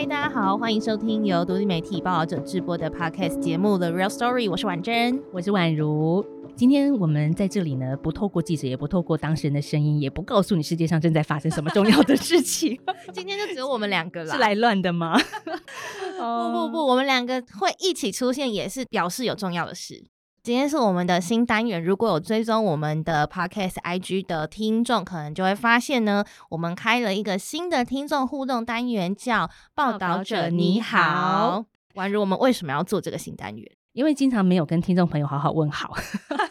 嗨，大家好，欢迎收听由独立媒体报道者制播的 Podcast 节目《The Real Story》，我是婉珍，我是婉如。今天我们在这里呢，不透过记者，也不透过当事人的声音，也不告诉你世界上正在发生什么重要的事情。今天就只有我们两个了，是来乱的吗？不不不，我们两个会一起出现，也是表示有重要的事。今天是我们的新单元，如果有追踪我们的 Podcast IG 的听众，可能就会发现呢，我们开了一个新的听众互动单元，叫“报道者你好”。宛如，我们为什么要做这个新单元？因为经常没有跟听众朋友好好问好。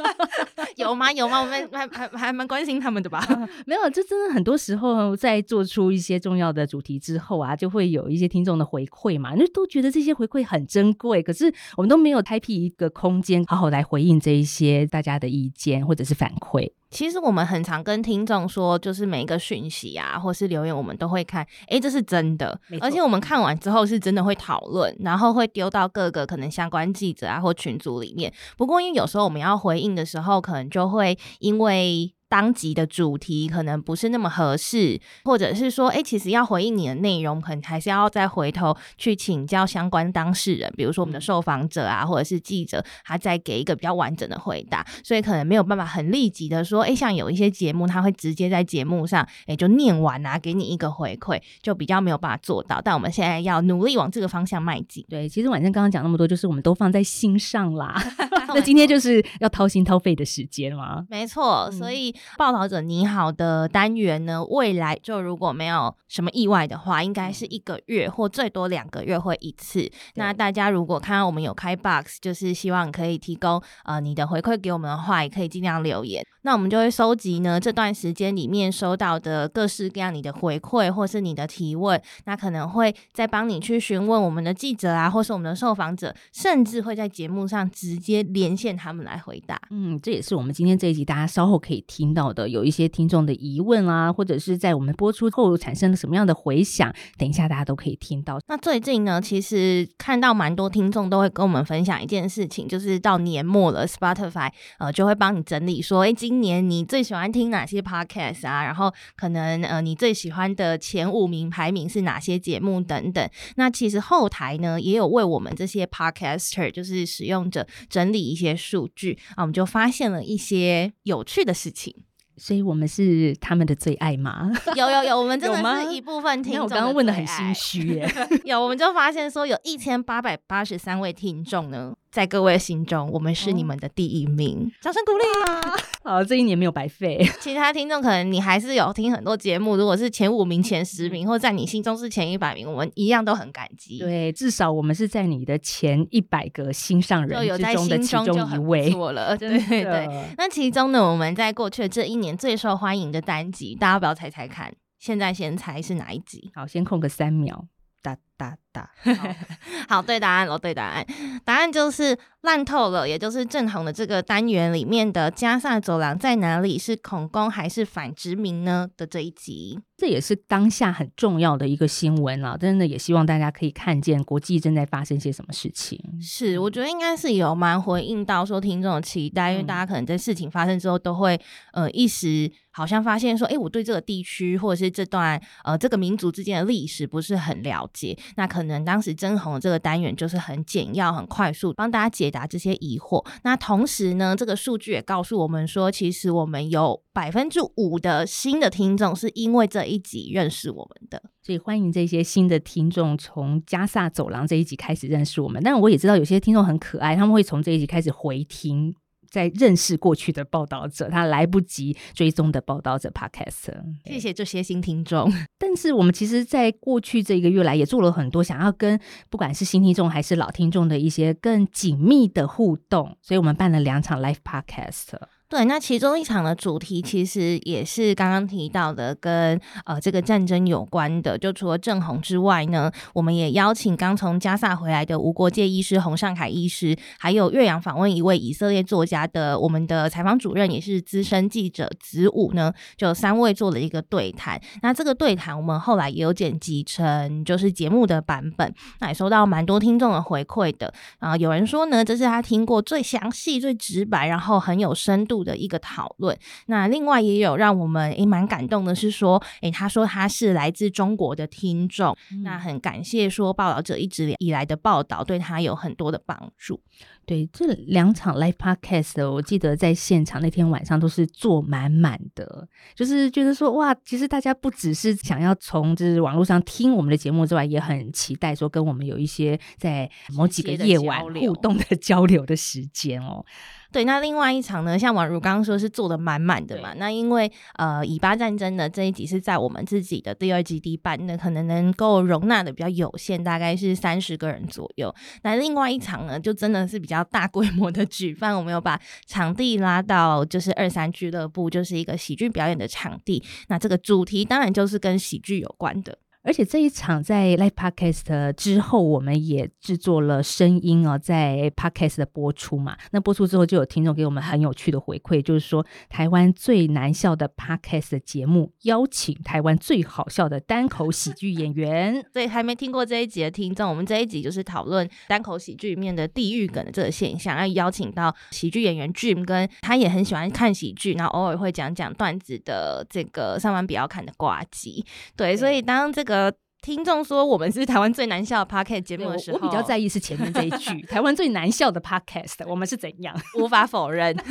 有吗？有吗？我们还还还蛮关心他们的吧？没有，这真的很多时候在做出一些重要的主题之后啊，就会有一些听众的回馈嘛，就都觉得这些回馈很珍贵。可是我们都没有开辟一个空间，好好来回应这一些大家的意见或者是反馈。其实我们很常跟听众说，就是每一个讯息啊，或是留言，我们都会看，哎，这是真的，而且我们看完之后是真的会讨论，然后会丢到各个可能相关记者啊或群组里面。不过因为有时候我们要回应的时候，可能就会因为。当集的主题可能不是那么合适，或者是说，哎，其实要回应你的内容，可能还是要再回头去请教相关当事人，比如说我们的受访者啊，或者是记者，他再给一个比较完整的回答。所以可能没有办法很立即的说，哎，像有一些节目，他会直接在节目上，哎，就念完啊，给你一个回馈，就比较没有办法做到。但我们现在要努力往这个方向迈进。对，其实晚上刚刚讲那么多，就是我们都放在心上啦。那今天就是要掏心掏肺的时间吗。没错，所以。报道者你好的单元呢，未来就如果没有什么意外的话，应该是一个月或最多两个月会一次。那大家如果看到我们有开 box，就是希望可以提供呃你的回馈给我们的话，也可以尽量留言。那我们就会收集呢这段时间里面收到的各式各样你的回馈或是你的提问，那可能会再帮你去询问我们的记者啊，或是我们的受访者，甚至会在节目上直接连线他们来回答。嗯，这也是我们今天这一集大家稍后可以听到的，有一些听众的疑问啊，或者是在我们播出后产生了什么样的回响，等一下大家都可以听到。那最近呢，其实看到蛮多听众都会跟我们分享一件事情，就是到年末了，Spotify 呃就会帮你整理说，哎，今年你最喜欢听哪些 Podcast 啊？然后可能呃你最喜欢的前五名排名是哪些节目等等。那其实后台呢也有为我们这些 Podcaster 就是使用者整理一些数据啊，我们就发现了一些有趣的事情。所以我们是他们的最爱吗？有有有，我们真的是一部分听众。我刚刚问的很心虚耶。有，我们就发现说，有一千八百八十三位听众呢。在各位心中，我们是你们的第一名，哦、掌声鼓励啊！好，这一年没有白费。其他听众可能你还是有听很多节目，如果是前五名、前十名，或在你心中是前一百名，我们一样都很感激。对，至少我们是在你的前一百个心上人之中的其中一位。错了，对对对。那其中呢，我们在过去的这一年最受欢迎的单集，大家不要猜猜看？现在先猜是哪一集？好，先空个三秒。哒哒哒，好，对答案喽，对答案，答案就是烂透了，也就是正红的这个单元里面的加萨走廊在哪里？是恐攻还是反殖民呢？的这一集，这也是当下很重要的一个新闻了。真的也希望大家可以看见国际正在发生些什么事情。是，我觉得应该是有蛮回应到说听众的期待，因为大家可能在事情发生之后都会呃一时。好像发现说，哎，我对这个地区或者是这段呃这个民族之间的历史不是很了解，那可能当时真红这个单元就是很简要、很快速帮大家解答这些疑惑。那同时呢，这个数据也告诉我们说，其实我们有百分之五的新的听众是因为这一集认识我们的，所以欢迎这些新的听众从加萨走廊这一集开始认识我们。但我也知道有些听众很可爱，他们会从这一集开始回听。在认识过去的报道者，他来不及追踪的报道者 Podcast，谢谢这些新听众。但是我们其实，在过去这一个月来，也做了很多想要跟不管是新听众还是老听众的一些更紧密的互动，所以我们办了两场 Live Podcast。对，那其中一场的主题其实也是刚刚提到的，跟呃这个战争有关的。就除了正红之外呢，我们也邀请刚从加萨回来的无国界医师洪尚凯医师，还有岳阳访问一位以色列作家的我们的采访主任，也是资深记者子午呢，就三位做了一个对谈。那这个对谈我们后来也有剪辑成就是节目的版本，那也收到蛮多听众的回馈的啊、有人说呢，这是他听过最详细、最直白，然后很有深度。度的一个讨论。那另外也有让我们诶蛮感动的是说，诶他说他是来自中国的听众，嗯、那很感谢说报道者一直以来的报道对他有很多的帮助。对，这两场 live podcast，我记得在现场那天晚上都是坐满满的，就是觉得说哇，其实大家不只是想要从就是网络上听我们的节目之外，也很期待说跟我们有一些在某几个夜晚互动的 交流的时间哦。对，那另外一场呢，像宛如刚刚说是坐的满满的嘛，那因为呃以巴战争的这一集是在我们自己的第二基地办，那可能能够容纳的比较有限，大概是三十个人左右。那另外一场呢，就真的是比较大规模的举办，我们有把场地拉到就是二三俱乐部，就是一个喜剧表演的场地。那这个主题当然就是跟喜剧有关的。而且这一场在 Live Podcast 之后，我们也制作了声音哦，在 Podcast 的播出嘛。那播出之后，就有听众给我们很有趣的回馈，就是说台湾最难笑的 Podcast 的节目，邀请台湾最好笑的单口喜剧演员。所以还没听过这一集的听众，我们这一集就是讨论单口喜剧里面的地狱梗的这个现象，要邀请到喜剧演员 Jim，跟他也很喜欢看喜剧，然后偶尔会讲讲段子的这个上班比较看的挂机。对，所以当这个。呃，听众说我们是台湾最难笑的 podcast 节目的时候，我比较在意是前面这一句，台湾最难笑的 podcast，我们是怎样？无法否认。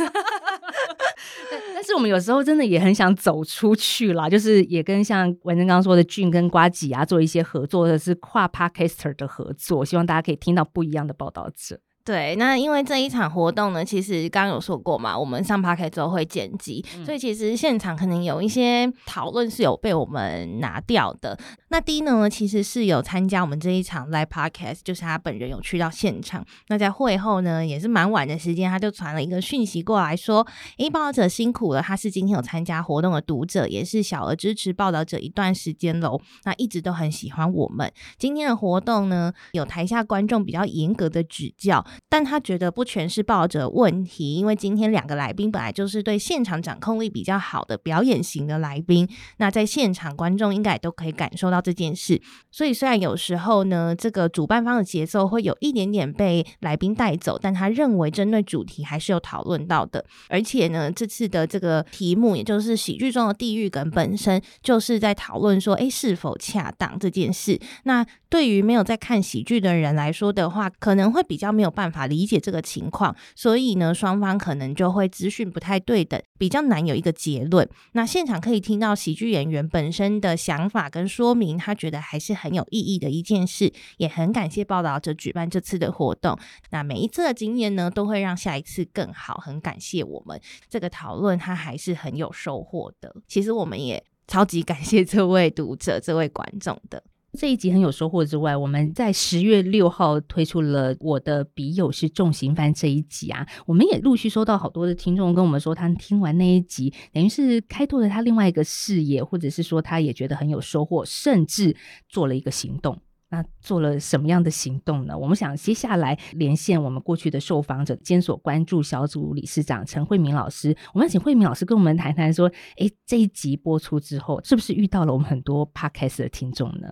但是我们有时候真的也很想走出去啦，就是也跟像文珍刚刚说的俊跟瓜吉啊做一些合作，或者是跨 podcaster 的合作，希望大家可以听到不一样的报道者。对，那因为这一场活动呢，其实刚刚有说过嘛，我们上 Podcast 之后会剪辑，嗯，所以其实现场可能有一些讨论是有被我们拿掉的。那 Dino 呢，其实是有参加我们这一场 Live Podcast，就是他本人有去到现场。那在会后呢，也是蛮晚的时间，他就传了一个讯息过来说：“诶，报道者辛苦了，他是今天有参加活动的读者，也是小额支持报道者一段时间喽。那一直都很喜欢我们今天的活动呢，有台下观众比较严格的指教。”但他觉得不全是抱着问题，因为今天两个来宾本来就是对现场掌控力比较好的表演型的来宾，那在现场观众应该也都可以感受到这件事。所以虽然有时候呢，这个主办方的节奏会有一点点被来宾带走，但他认为针对主题还是有讨论到的。而且呢，这次的这个题目，也就是喜剧中的地狱梗本身，就是在讨论说，诶，是否恰当这件事。那对于没有在看喜剧的人来说的话，可能会比较没有办法法理解这个情况，所以呢，双方可能就会资讯不太对等，比较难有一个结论。那现场可以听到喜剧演员本身的想法跟说明，他觉得还是很有意义的一件事，也很感谢报道者举办这次的活动。那每一次的经验呢，都会让下一次更好。很感谢我们这个讨论，他还是很有收获的。其实我们也超级感谢这位读者、这位观众的。这一集很有收获之外，我们在十月六号推出了我的笔友是重刑犯这一集啊，我们也陆续收到好多的听众跟我们说，他听完那一集，等于是开拓了他另外一个视野，或者是说他也觉得很有收获，甚至做了一个行动。那做了什么样的行动呢？我们想接下来连线我们过去的受访者，监所关注小组理事长陈慧敏老师，我们请慧敏老师跟我们谈谈说，诶，这一集播出之后，是不是遇到了我们很多 Podcast 的听众呢？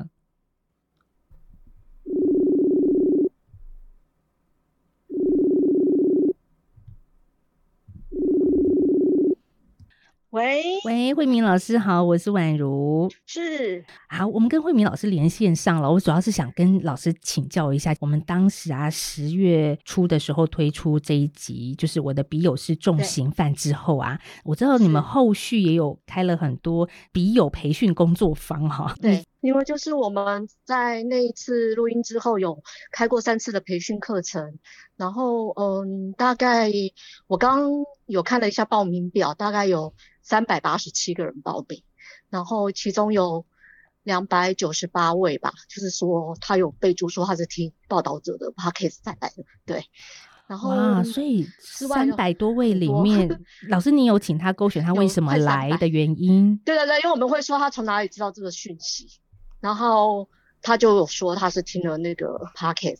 喂喂，慧敏老师好，我是宛如。是，好，我们跟慧敏老师连线上了。我主要是想跟老师请教一下，我们当时啊十月初的时候推出这一集，就是我的笔友是重刑犯之后啊，我知道你们后续也有开了很多笔友培训工作坊哈。对，因为就是我们在那一次录音之后有开过三次的培训课程，然后嗯，大概我刚有看了一下报名表，大概有。三百八十七个人报名，然后其中有两百九十八位吧，就是说他有备注说他是听报道者的 podcast 来的，对。然后哇，所以三百多位里面，老师你有请他勾选他为什么来的原因？对对对，因为我们会说他从哪里知道这个讯息，然后他就有说他是听了那个 podcast，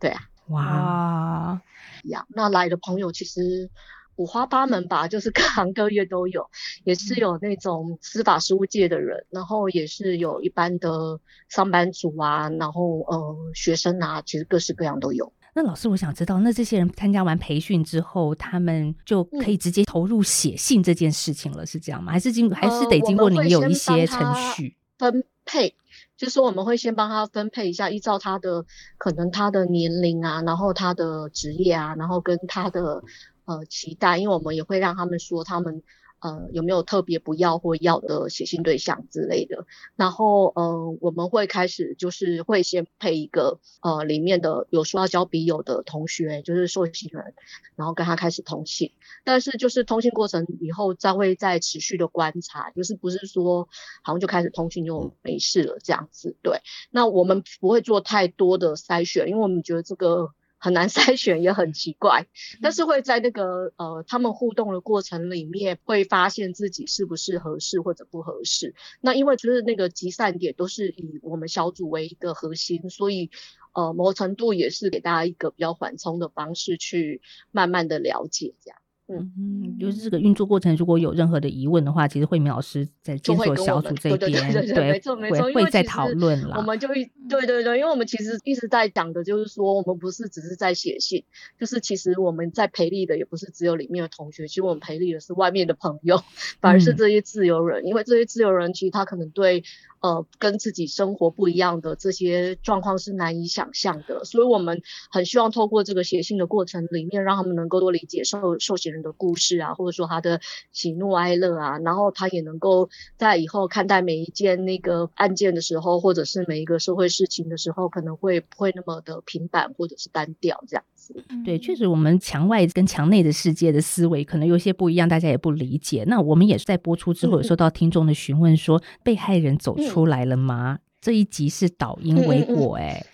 对啊。哇，一样，那来的朋友其实。五花八门吧，就是各行各业都有，也是有那种司法实务界的人，然后也是有一般的上班族啊，然后呃学生啊，其实各式各样都有。那老师，我想知道，那这些人参加完培训之后，他们就可以直接投入写信这件事情了，嗯、是这样吗？还是经还是得经过你有一些程序分配？就是说我们会先帮他分配一下，依照他的可能他的年龄啊，然后他的职业啊，然后跟他的呃期待，因为我们也会让他们说他们。呃，有没有特别不要或要的写信对象之类的？然后，呃，我们会开始就是会先配一个呃里面的有说要交笔友的同学，就是受信人，然后跟他开始通信。但是就是通信过程以后，再会再持续的观察，就是不是说好像就开始通信就没事了这样子。对，那我们不会做太多的筛选，因为我们觉得这个。很难筛选，也很奇怪，但是会在那个呃他们互动的过程里面，会发现自己是不是合适或者不合适。那因为就是那个集散点都是以我们小组为一个核心，所以呃某程度也是给大家一个比较缓冲的方式，去慢慢的了解这样。嗯，就是这个运作过程，如果有任何的疑问的话，其实慧敏老师在监所小组这边，对，没错没错，会在讨论啦。我们就一对对对，因为我们其实一直在讲的就是说，我们不是只是在写信，就是其实我们在培力的也不是只有里面的同学，其实我们培力的是外面的朋友，反而是这些自由人，嗯、因为这些自由人其实他可能对。呃，跟自己生活不一样的这些状况是难以想象的，所以我们很希望透过这个写信的过程里面，让他们能够多理解受受写人的故事啊，或者说他的喜怒哀乐啊，然后他也能够在以后看待每一件那个案件的时候，或者是每一个社会事情的时候，可能会不会那么的平板或者是单调这样。子。对，确实我们墙外跟墙内的世界的思维可能有些不一样，大家也不理解。那我们也是在播出之后，有收到听众的询问说，被害人走出。出来了吗？这一集是导因为果哎，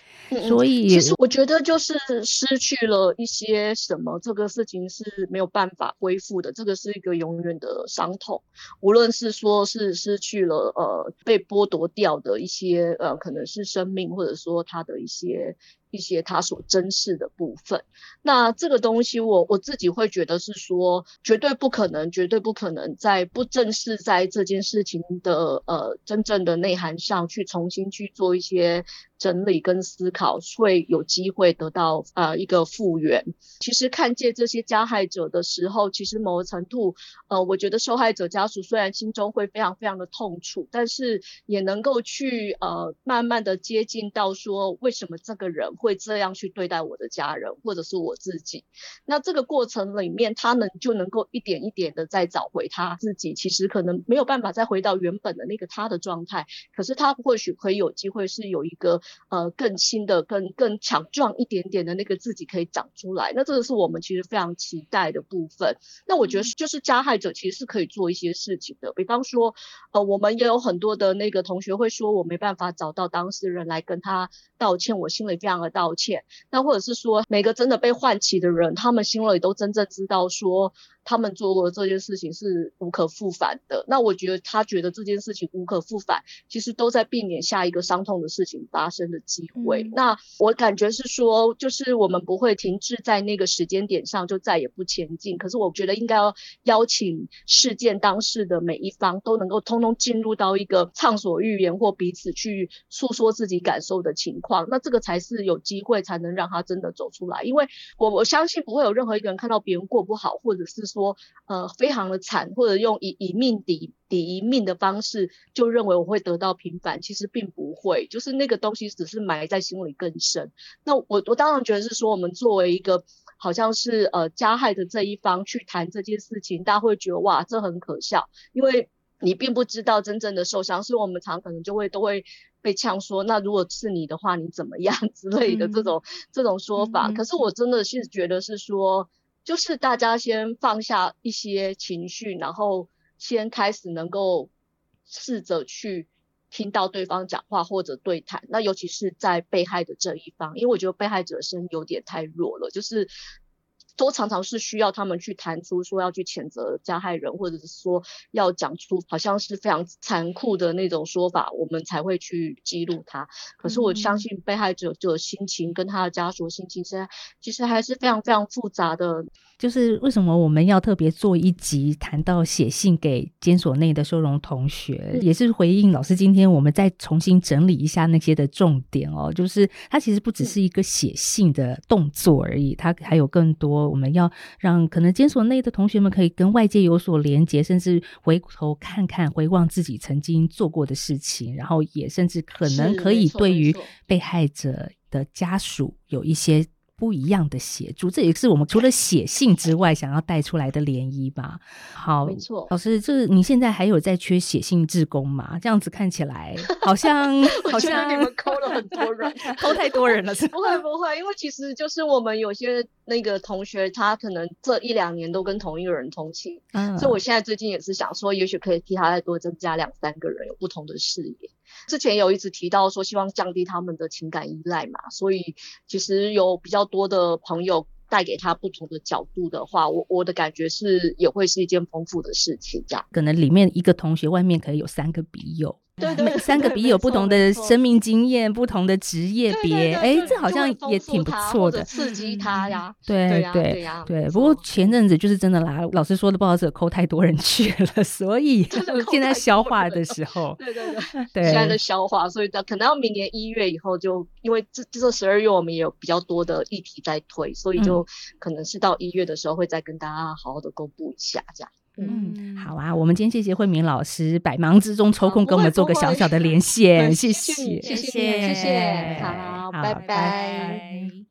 所以其实我觉得就是失去了一些什么，这个事情是没有办法恢复的，这个是一个永远的伤痛。无论是说是失去了呃被剥夺掉的一些呃可能是生命，或者说他的一些。一些他所珍视的部分，那这个东西我我自己会觉得是说，绝对不可能，绝对不可能在不正视在这件事情的呃真正的内涵上去重新去做一些整理跟思考，会有机会得到呃一个复原。其实看见这些加害者的时候，其实某个程度，呃，我觉得受害者家属虽然心中会非常非常的痛楚，但是也能够去呃慢慢的接近到说，为什么这个人。会这样去对待我的家人，或者是我自己。那这个过程里面，他能就能够一点一点的再找回他自己。其实可能没有办法再回到原本的那个他的状态，可是他或许可以有机会是有一个呃更新的、更更强壮一点点的那个自己可以长出来。那这个是我们其实非常期待的部分。那我觉得就是加害者其实是可以做一些事情的，比方说呃，我们也有很多的那个同学会说，我没办法找到当事人来跟他道歉，我心里非常的。道歉，那或者是说，每个真的被唤起的人，他们心里都真正知道说。他们做过这件事情是无可复返的。那我觉得他觉得这件事情无可复返，其实都在避免下一个伤痛的事情发生的机会。嗯、那我感觉是说，就是我们不会停滞在那个时间点上，就再也不前进。可是我觉得应该要邀请事件当事的每一方都能够通通进入到一个畅所欲言或彼此去诉说自己感受的情况。那这个才是有机会才能让他真的走出来。因为我我相信不会有任何一个人看到别人过不好，或者是说。说呃，非常的惨，或者用以以命抵抵一命的方式，就认为我会得到平反，其实并不会，就是那个东西只是埋在心里更深。那我我当然觉得是说，我们作为一个好像是呃加害的这一方去谈这件事情，大家会觉得哇，这很可笑，因为你并不知道真正的受伤，所以我们常可能就会都会被呛说，那如果是你的话，你怎么样 之类的这种、嗯、这种说法。嗯、可是我真的是觉得是说。就是大家先放下一些情绪，然后先开始能够试着去听到对方讲话或者对谈。那尤其是在被害的这一方，因为我觉得被害者声有点太弱了，就是都常常是需要他们去谈出说要去谴责加害人，或者是说要讲出好像是非常残酷的那种说法，我们才会去记录他。可是我相信被害者的心情跟他的家属的心情，现在其实还是非常非常复杂的。就是为什么我们要特别做一集谈到写信给监所内的收容同学，嗯、也是回应老师今天我们再重新整理一下那些的重点哦。就是它其实不只是一个写信的动作而已，它还有更多我们要让可能监所内的同学们可以跟外界有所连接，甚至回头看看、回望自己曾经做过的事情，然后也甚至可能可以对于被害者的家属有一些。不一样的协助，这也是我们除了写信之外想要带出来的涟漪吧。好，没错，老师，这你现在还有在缺写信志工吗？这样子看起来 好像好像你们抠了很多人，抠太多人了 不会不会，因为其实就是我们有些那个同学，他可能这一两年都跟同一个人通勤，嗯，所以我现在最近也是想说，也许可以替他再多增加两三个人，有不同的视野。之前有一直提到说，希望降低他们的情感依赖嘛，所以其实有比较多的朋友带给他不同的角度的话，我我的感觉是也会是一件丰富的事情，这样。可能里面一个同学外面可以有三个笔友。对，对，对，三个笔友不同的生命经验，不同的职业别，哎，这好像也挺不错的，刺激他呀。对对对，对。不过前阵子就是真的啦，老师说的不好意思，抠太多人去了，所以 现在消化的时候，对对对，对，现在的消化，所以可能要明年一月以后就，因为这这十二月我们也有比较多的议题在推，所以就可能是到一月的时候会再跟大家好好的公布一下这样。嗯，好啊，我们今天谢谢慧敏老师百忙之中抽空跟我们做个小小的连线，谢谢，谢谢，谢谢，好，拜拜。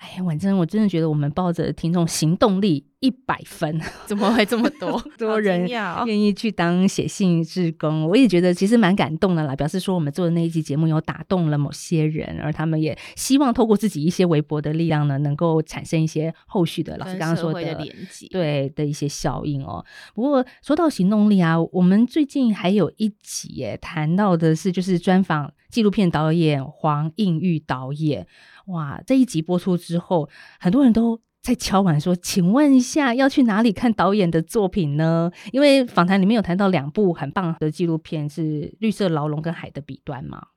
哎呀，婉珍，我真的觉得我们抱着听众行动力。一百分，怎么会这么多 多人愿意去当写信志工？我也觉得其实蛮感动的啦，表示说我们做的那一期节目有打动了某些人，而他们也希望透过自己一些微薄的力量呢，能够产生一些后续的老师刚刚说的，的连接，对的一些效应哦。不过说到行动力啊，我们最近还有一集耶，谈到的是就是专访纪录片导演黄映玉导演。哇，这一集播出之后，很多人都。在敲碗说：“请问一下，要去哪里看导演的作品呢？因为访谈里面有谈到两部很棒的纪录片，是《绿色牢笼》跟《海的彼端》嘛。”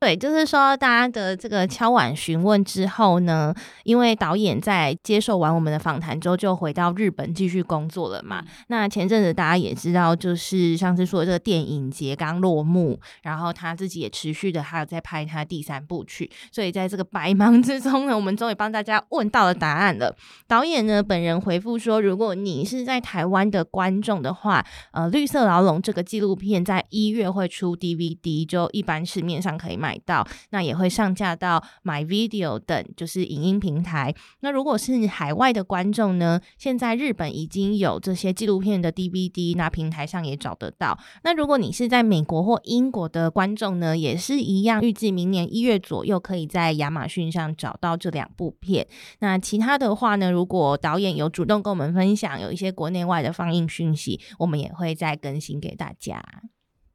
对，就是说，大家的这个敲碗询问之后呢，因为导演在接受完我们的访谈之后，就回到日本继续工作了嘛。那前阵子大家也知道，就是上次说的这个电影节刚落幕，然后他自己也持续的还有在拍他第三部曲，所以在这个白忙之中呢，我们终于帮大家问到了答案了。导演呢本人回复说，如果你是在台湾的观众的话，呃，《绿色牢笼》这个纪录片在一月会出 DVD，就一般市面上可以买。买到，那也会上架到 MyVideo 等，就是影音平台。那如果是海外的观众呢？现在日本已经有这些纪录片的 DVD，那平台上也找得到。那如果你是在美国或英国的观众呢，也是一样，预计明年一月左右可以在亚马逊上找到这两部片。那其他的话呢，如果导演有主动跟我们分享，有一些国内外的放映讯息，我们也会再更新给大家。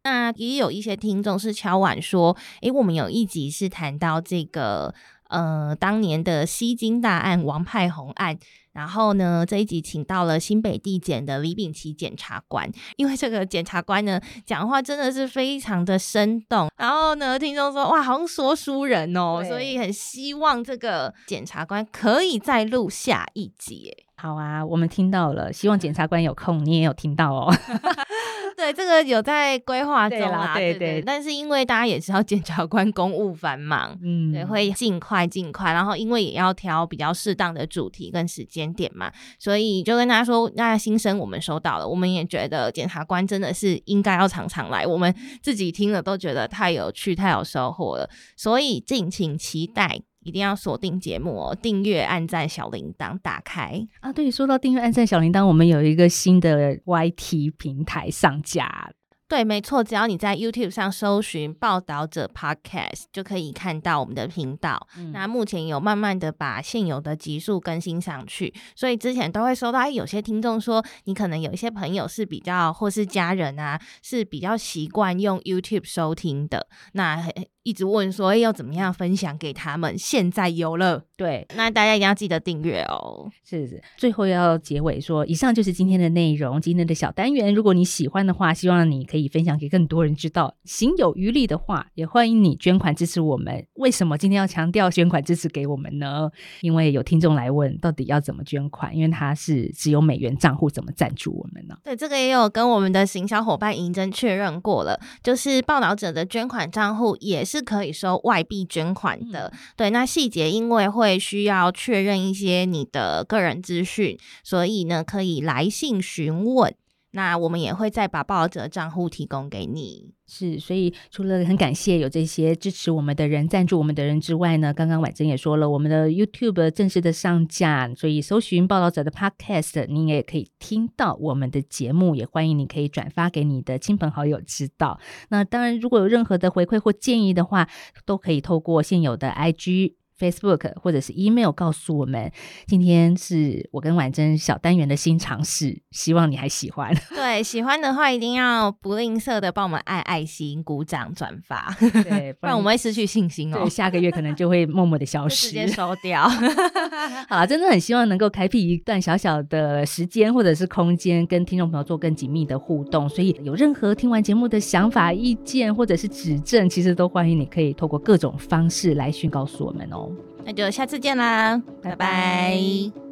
那也有一些听众是敲碗说，诶，我们有一集是谈到这个，呃，当年的西京大案王派红案，然后呢，这一集请到了新北地检的李炳琦检察官，因为这个检察官呢讲话真的是非常的生动，然后呢，听众说哇，好像说书人哦，所以很希望这个检察官可以再录下一集。好啊，我们听到了，希望检察官有空，你也有听到哦。对，这个有在规划中啊，对对，对，对。但是因为大家也知道检察官公务繁忙，嗯，对，会尽快尽快。然后因为也要挑比较适当的主题跟时间点嘛，所以就跟大家说，那新生我们收到了，我们也觉得检察官真的是应该要常常来。我们自己听了都觉得太有趣，太有收获了，所以敬请期待。一定要锁定节目哦，订阅、按赞、小铃铛打开啊！对，说到订阅、按赞、小铃铛，我们有一个新的 YT 平台上架。对，没错，只要你在 YouTube 上搜寻“报道者 Podcast”，就可以看到我们的频道。嗯、那目前有慢慢的把现有的集数更新上去，所以之前都会收到，哎，有些听众说，你可能有一些朋友是比较，或是家人啊，是比较习惯用 YouTube 收听的，那一直问说，哎，要怎么样分享给他们？现在有了。对，那大家一定要记得订阅哦。是是，最后要结尾说，以上就是今天的内容，今天的小单元。如果你喜欢的话，希望你可以分享给更多人知道。行有余力的话，也欢迎你捐款支持我们。为什么今天要强调捐款支持给我们呢？因为有听众来问，到底要怎么捐款？因为他是只有美元账户，怎么赞助我们呢？对，这个也有跟我们的行销伙伴银针确认过了，就是报道者的捐款账户也是可以收外币捐款的。嗯、对，那细节因为会会需要确认一些你的个人资讯，所以呢，可以来信询问。那我们也会再把报道者账户提供给你。是，所以除了很感谢有这些支持我们的人、赞助我们的人之外呢，刚刚婉珍也说了，我们的 YouTube 正式的上架，所以搜寻报道者的 Podcast，你也可以听到我们的节目。也欢迎你可以转发给你的亲朋好友知道。那当然，如果有任何的回馈或建议的话，都可以透过现有的 IG。Facebook 或者是 email 告诉我们，今天是我跟婉珍小单元的新尝试，希望你还喜欢。对，喜欢的话一定要不吝啬的帮我们按爱心、鼓掌、转发，对，不然我们会失去信心哦。对，下个月可能就会默默的消失，直接收掉。好，真的很希望能够开辟一段小小的时间或者是空间，跟听众朋友做更紧密的互动。所以有任何听完节目的想法、意见或者是指正，其实都欢迎你可以透过各种方式来讯告诉我们哦。那就下次见啦，拜拜。